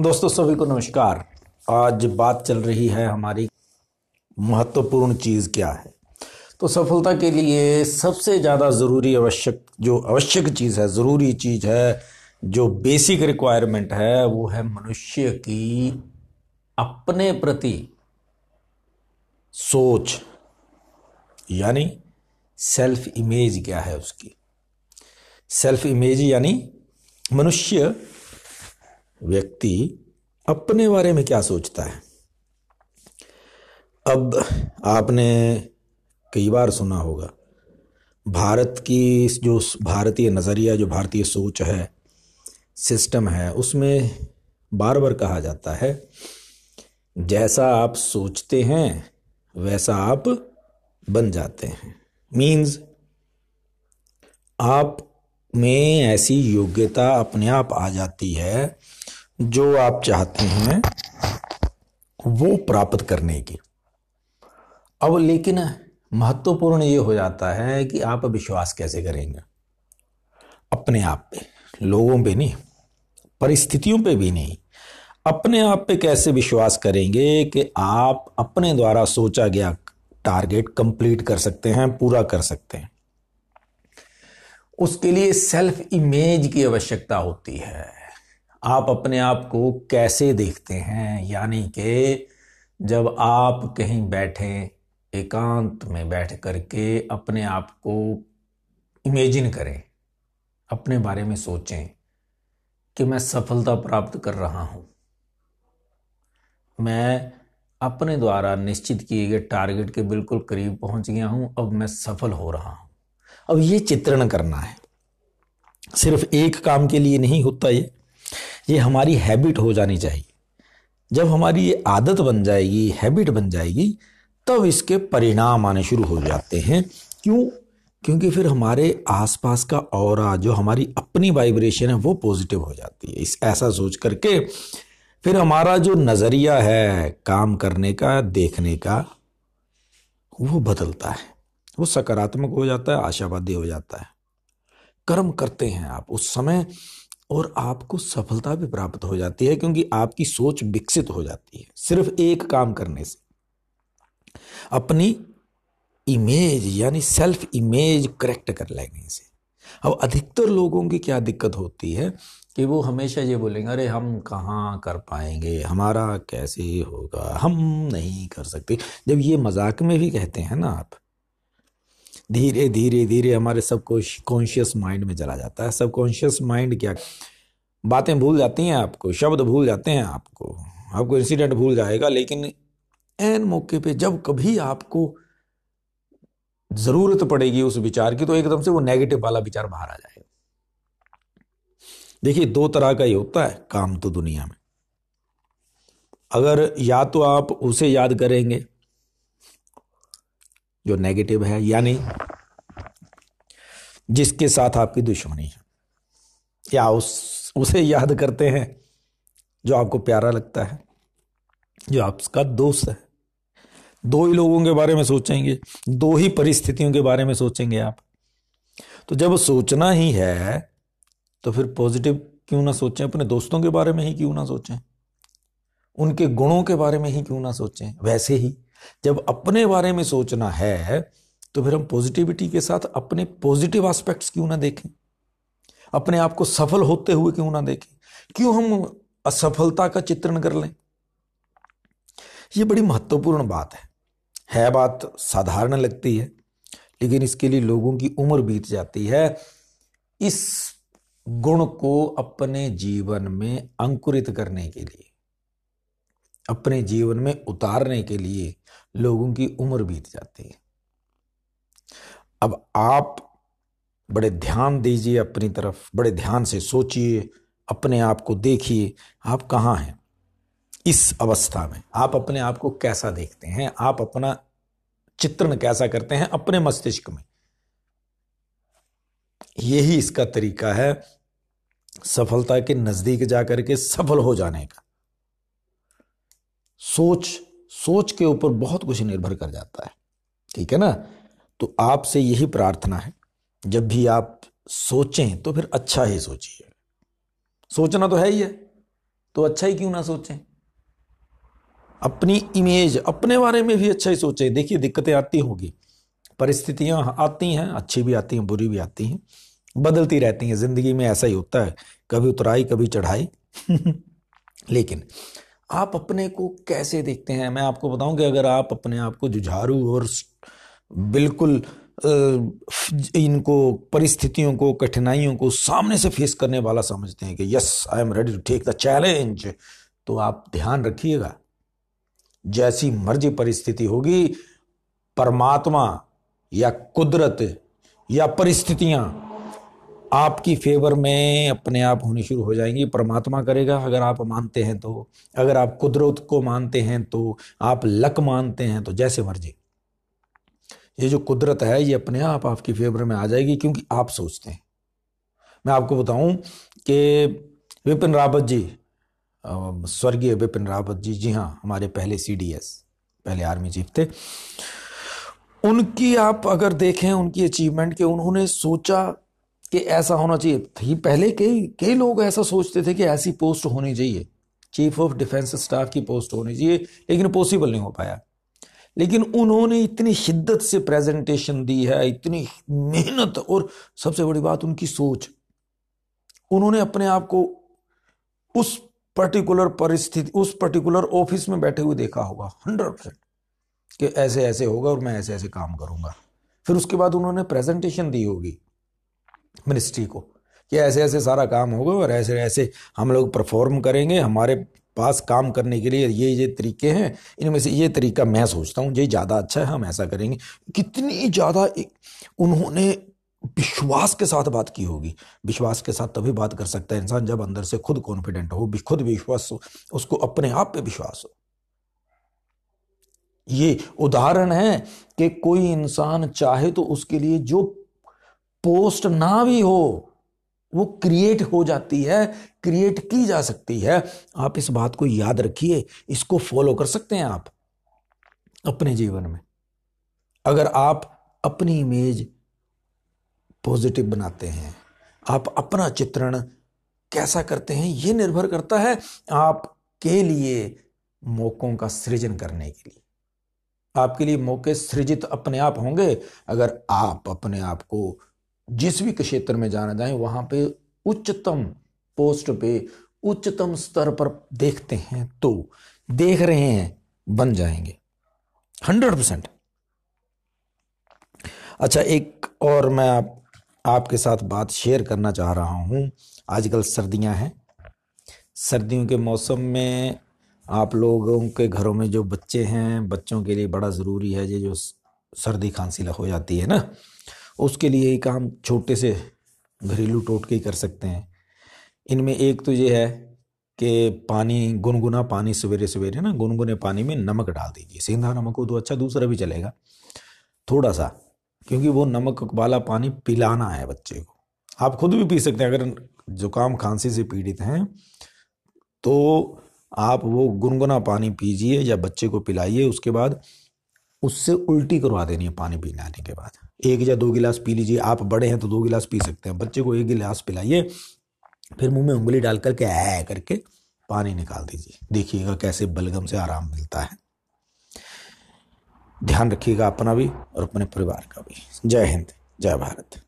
दोस्तों, सभी को नमस्कार। आज बात चल रही है हमारी महत्वपूर्ण चीज़ क्या है? तो सफलता के लिए सबसे ज़्यादा ज़रूरी आवश्यक, जो आवश्यक चीज़ है, ज़रूरी चीज़ है, जो बेसिक रिक्वायरमेंट है, वो है मनुष्य की अपने प्रति सोच, यानी सेल्फ इमेज क्या है उसकी? सेल्फ इमेज यानी मनुष्य व्यक्ति अपने बारे में क्या सोचता है? अब आपने कई बार सुना होगा, भारत की जो भारतीय नज़रिया, जो भारतीय सोच है, सिस्टम है, उसमें बार बार कहा जाता है, जैसा आप सोचते हैं, वैसा आप बन जाते हैं। मीन्स आप में ऐसी योग्यता अपने आप आ जाती है जो आप चाहते हैं, वो प्राप्त करने की। अब लेकिन महत्वपूर्ण ये हो जाता है कि आप विश्वास कैसे करेंगे? अपने आप पे, लोगों पे नहीं, परिस्थितियों पे भी नहीं। अपने आप पे कैसे विश्वास करेंगे कि आप अपने द्वारा सोचा गया टारगेट कंप्लीट कर सकते हैं, पूरा कर सकते हैं? उसके लिए सेल्फ इमेज की आवश्यकता होती है। आप अपने आप को कैसे देखते हैं? यानी कि जब आप कहीं बैठे, एकांत में बैठ करके अपने आप को इमेजिन करें, अपने बारे में सोचें कि मैं सफलता प्राप्त कर रहा हूँ। मैं अपने द्वारा निश्चित किए गए टारगेट के बिल्कुल करीब पहुँच गया हूँ, अब मैं सफल हो रहा हूँ। अब ये चित्रण करना है। सिर्फ़ एक काम के लिए नहीं होता ये। ये हमारी हैबिट हो जानी चाहिए। जब हमारी ये आदत बन जाएगी हैबिट बन जाएगी, तब इसके परिणाम आने शुरू हो जाते हैं। क्यों? क्योंकि फिर हमारे आसपास का और जो हमारी अपनी वाइब्रेशन है, वो पॉजिटिव हो जाती है। इस, ऐसा सोच करके फिर हमारा जो नज़रिया है, काम करने का, देखने का, वो बदलता है। वो सकारात्मक हो जाता है, आशावादी हो जाता है। कर्म करते हैं आप। उस समय और आपको सफलता भी प्राप्त हो जाती है क्योंकि आपकी सोच विकसित हो जाती है, सिर्फ़ एक काम करने से। अपनी इमेज यानी सेल्फ इमेज करेक्ट कर लेने से। अब अधिकतर लोगों की क्या दिक्कत होती है कि वो हमेशा ये बोलेंगे, अरे हम कहाँ कर पाएँगे? हमारा कैसे होगा? हम नहीं कर सकते। जब ये मज़ाक में भी कहते हैं ना आप धीरे धीरे धीरे हमारे सब कॉन्शियस माइंड में चला जाता है। सब कॉन्शियस माइंड क्या? बातें भूल जाती हैं आपको, शब्द भूल जाते हैं आपको। आपको इंसिडेंट भूल जाएगा, लेकिन एन मौके पे जब कभी आपको ज़रूरत पड़ेगी उस विचार की तो एकदम से वो नेगेटिव वाला विचार बाहर आ जाएगा। देखिए, दो तरह का ही होता है काम तो दुनिया में। अगर या तो आप उसे याद करेंगे जो नेगेटिव है, यानी जिसके साथ आपकी दुश्मनी है। या उस, उसे याद करते हैं जो आपको प्यारा लगता है, जो आपका दोस्त है। दो ही लोगों के बारे में सोचेंगे, दो ही परिस्थितियों के बारे में सोचेंगे आप। तो जब सोचना ही है तो फिर पॉजिटिव क्यों ना सोचें? अपने दोस्तों के बारे में ही क्यों ना सोचें? उनके गुणों के बारे में ही क्यों ना सोचें? वैसे ही जब अपने बारे में सोचना है तो फिर हम पॉजिटिविटी के साथ अपने पॉजिटिव एस्पेक्ट्स क्यों ना देखें? अपने आप को सफल होते हुए क्यों ना देखें? क्यों हम असफलता का चित्रण कर लें? यह बड़ी महत्वपूर्ण बात है। है बात साधारण लगती है, लेकिन इसके लिए लोगों की उम्र बीत जाती है। इस गुण को अपने जीवन में अंकुरित करने के लिए। अपने जीवन में उतारने के लिए लोगों की उम्र बीत जाती है। अब आप बड़े ध्यान दीजिए अपनी तरफ़, बड़े ध्यान से सोचिए, अपने आप को देखिए, आप कहाँ हैं? इस अवस्था में आप अपने आप को कैसा देखते हैं? आप अपना चित्रण कैसा करते हैं अपने मस्तिष्क में? यही इसका तरीका है सफलता के नज़दीक जाकर के सफल हो जाने का। सोच सोच के ऊपर बहुत कुछ निर्भर कर जाता है। ठीक है ना? तो आपसे यही प्रार्थना है। जब भी आप सोचें तो फिर अच्छा ही सोचिए। सोचना तो है ही है। तो अच्छा ही क्यों ना सोचें? अपनी इमेज अपने बारे में भी अच्छा ही सोचे। देखिए, दिक्कतें आती होगी। परिस्थितियाँ आती हैं, अच्छी भी आती हैं, बुरी भी आती हैं। बदलती रहती हैं। ज़िंदगी में ऐसा ही होता है। कभी उतराई, कभी चढ़ाई। लेकिन आप अपने को कैसे देखते हैं? मैं आपको बताऊँ कि अगर आप अपने आप को जुझारू और बिल्कुल इनको, परिस्थितियों को, कठिनाइयों को सामने से फेस करने वाला समझते हैं कि, yes I am ready to take the challenge तो आप ध्यान रखिएगा। जैसी मर्ज़ी परिस्थिति होगी, परमात्मा या कुदरत या परिस्थितियाँ आपकी फेवर में अपने आप होनी शुरू हो जाएँगी, परमात्मा करेगा, अगर आप मानते हैं तो। अगर आप कुदरत को मानते हैं तो आप लक मानते हैं तो जैसे मर्ज़ी। ये जो कुदरत है, ये अपने आप आपकी फेवर में आ जाएगी, क्योंकि आप सोचते हैं। मैं आपको बताऊँ कि विपिन रावत जी स्वर्गीय विपिन रावत जी जी हाँ हमारे पहले सीडीएस पहले आर्मी चीफ थे। उनकी आप अगर देखें, उनकी अचीवमेंट के, उन्होंने सोचा कि ऐसा होना चाहिए। थी पहले कई कई लोग ऐसा सोचते थे कि ऐसी पोस्ट होनी चाहिए। चीफ ऑफ़ डिफेंस स्टाफ की पोस्ट होनी चाहिए, लेकिन पॉसिबल नहीं हो पाया। लेकिन उन्होंने इतनी शिद्दत से प्रेजेंटेशन दी है, इतनी मेहनत और सबसे बड़ी बात उनकी सोच। उन्होंने अपने आप को उस पर्टिकुलर परिस्थिति, उस पर्टिकुलर ऑफ़िस में बैठे हुए देखा होगा हंड्रेड परसेंट कि ऐसे ऐसे होगा और मैं ऐसे ऐसे काम करूँगा। फिर उसके बाद उन्होंने प्रेजेंटेशन दी होगी। मिनिस्ट्री को, कि ऐसे ऐसे सारा काम होगा और ऐसे ऐसे हम लोग परफॉर्म करेंगे, हमारे पास काम करने के लिए ये ये तरीके हैं। इनमें से ये तरीका मैं सोचता हूँ, ये ज़्यादा अच्छा है, हम ऐसा करेंगे। कितनी ज़्यादा उन्होंने विश्वास के साथ बात की होगी। विश्वास के साथ तभी बात कर सकता है इंसान जब अंदर से खुद कॉन्फिडेंट हो खुद विश्वास हो, उसको अपने आप पे विश्वास हो। ये उदाहरण है कि कोई इंसान चाहे तो उसके लिए जो पोस्ट ना भी हो, वो क्रिएट हो जाती है क्रिएट की जा सकती है। आप इस बात को याद रखिए, इसको फॉलो कर सकते हैं आप अपने जीवन में। अगर आप अपनी इमेज पॉजिटिव बनाते हैं, आप अपना चित्रण कैसा करते हैं यह निर्भर करता है आपके लिए मौकों का सृजन करने के लिए। आपके लिए मौके सृजित अपने आप होंगे, अगर आप अपने आप को जिस भी क्षेत्र में जाना जाए, वहाँ पे उच्चतम पोस्ट पे, उच्चतम स्तर पर देखते हैं तो देख रहे हैं, बन जाएँगे। Hundred percent. अच्छा एक और मैं आप, आपके साथ बात शेयर करना चाह रहा हूँ। आजकल सर्दियाँ हैं। सर्दियों के मौसम में आप लोगों के घरों में जो बच्चे हैं, बच्चों के लिए बड़ा ज़रूरी है ये जो सर्दी खांसी हो जाती है ना। उसके लिए ही काम छोटे से घरेलू टोटके ही कर सकते हैं। इनमें एक तो ये है कि पानी, गुनगुना पानी सवेरे सवेरे ना, गुनगुने पानी में नमक डाल दीजिए। सेंधा नमक हो तो अच्छा दूसरा भी चलेगा। थोड़ा सा, क्योंकि वो नमक वाला पानी पिलाना है बच्चे को। आप खुद भी पी सकते हैं, अगर जुकाम खांसी से पीड़ित हैं तो आप वो गुनगुना पानी पीजिए या बच्चे को पिलाइए। उसके बाद उससे उल्टी करवा देनी है पानी पीने आने के बाद। एक या दो गिलास पी लीजिए, आप बड़े हैं तो दो गिलास पी सकते हैं, बच्चे को एक गिलास पिलाइए, फिर मुँह में उंगली डाल करके ऐ करके पानी निकाल दीजिए। देखिएगा कैसे बलगम से आराम मिलता है। ध्यान रखिएगा अपना भी और अपने परिवार का भी। जय हिंद, जय भारत।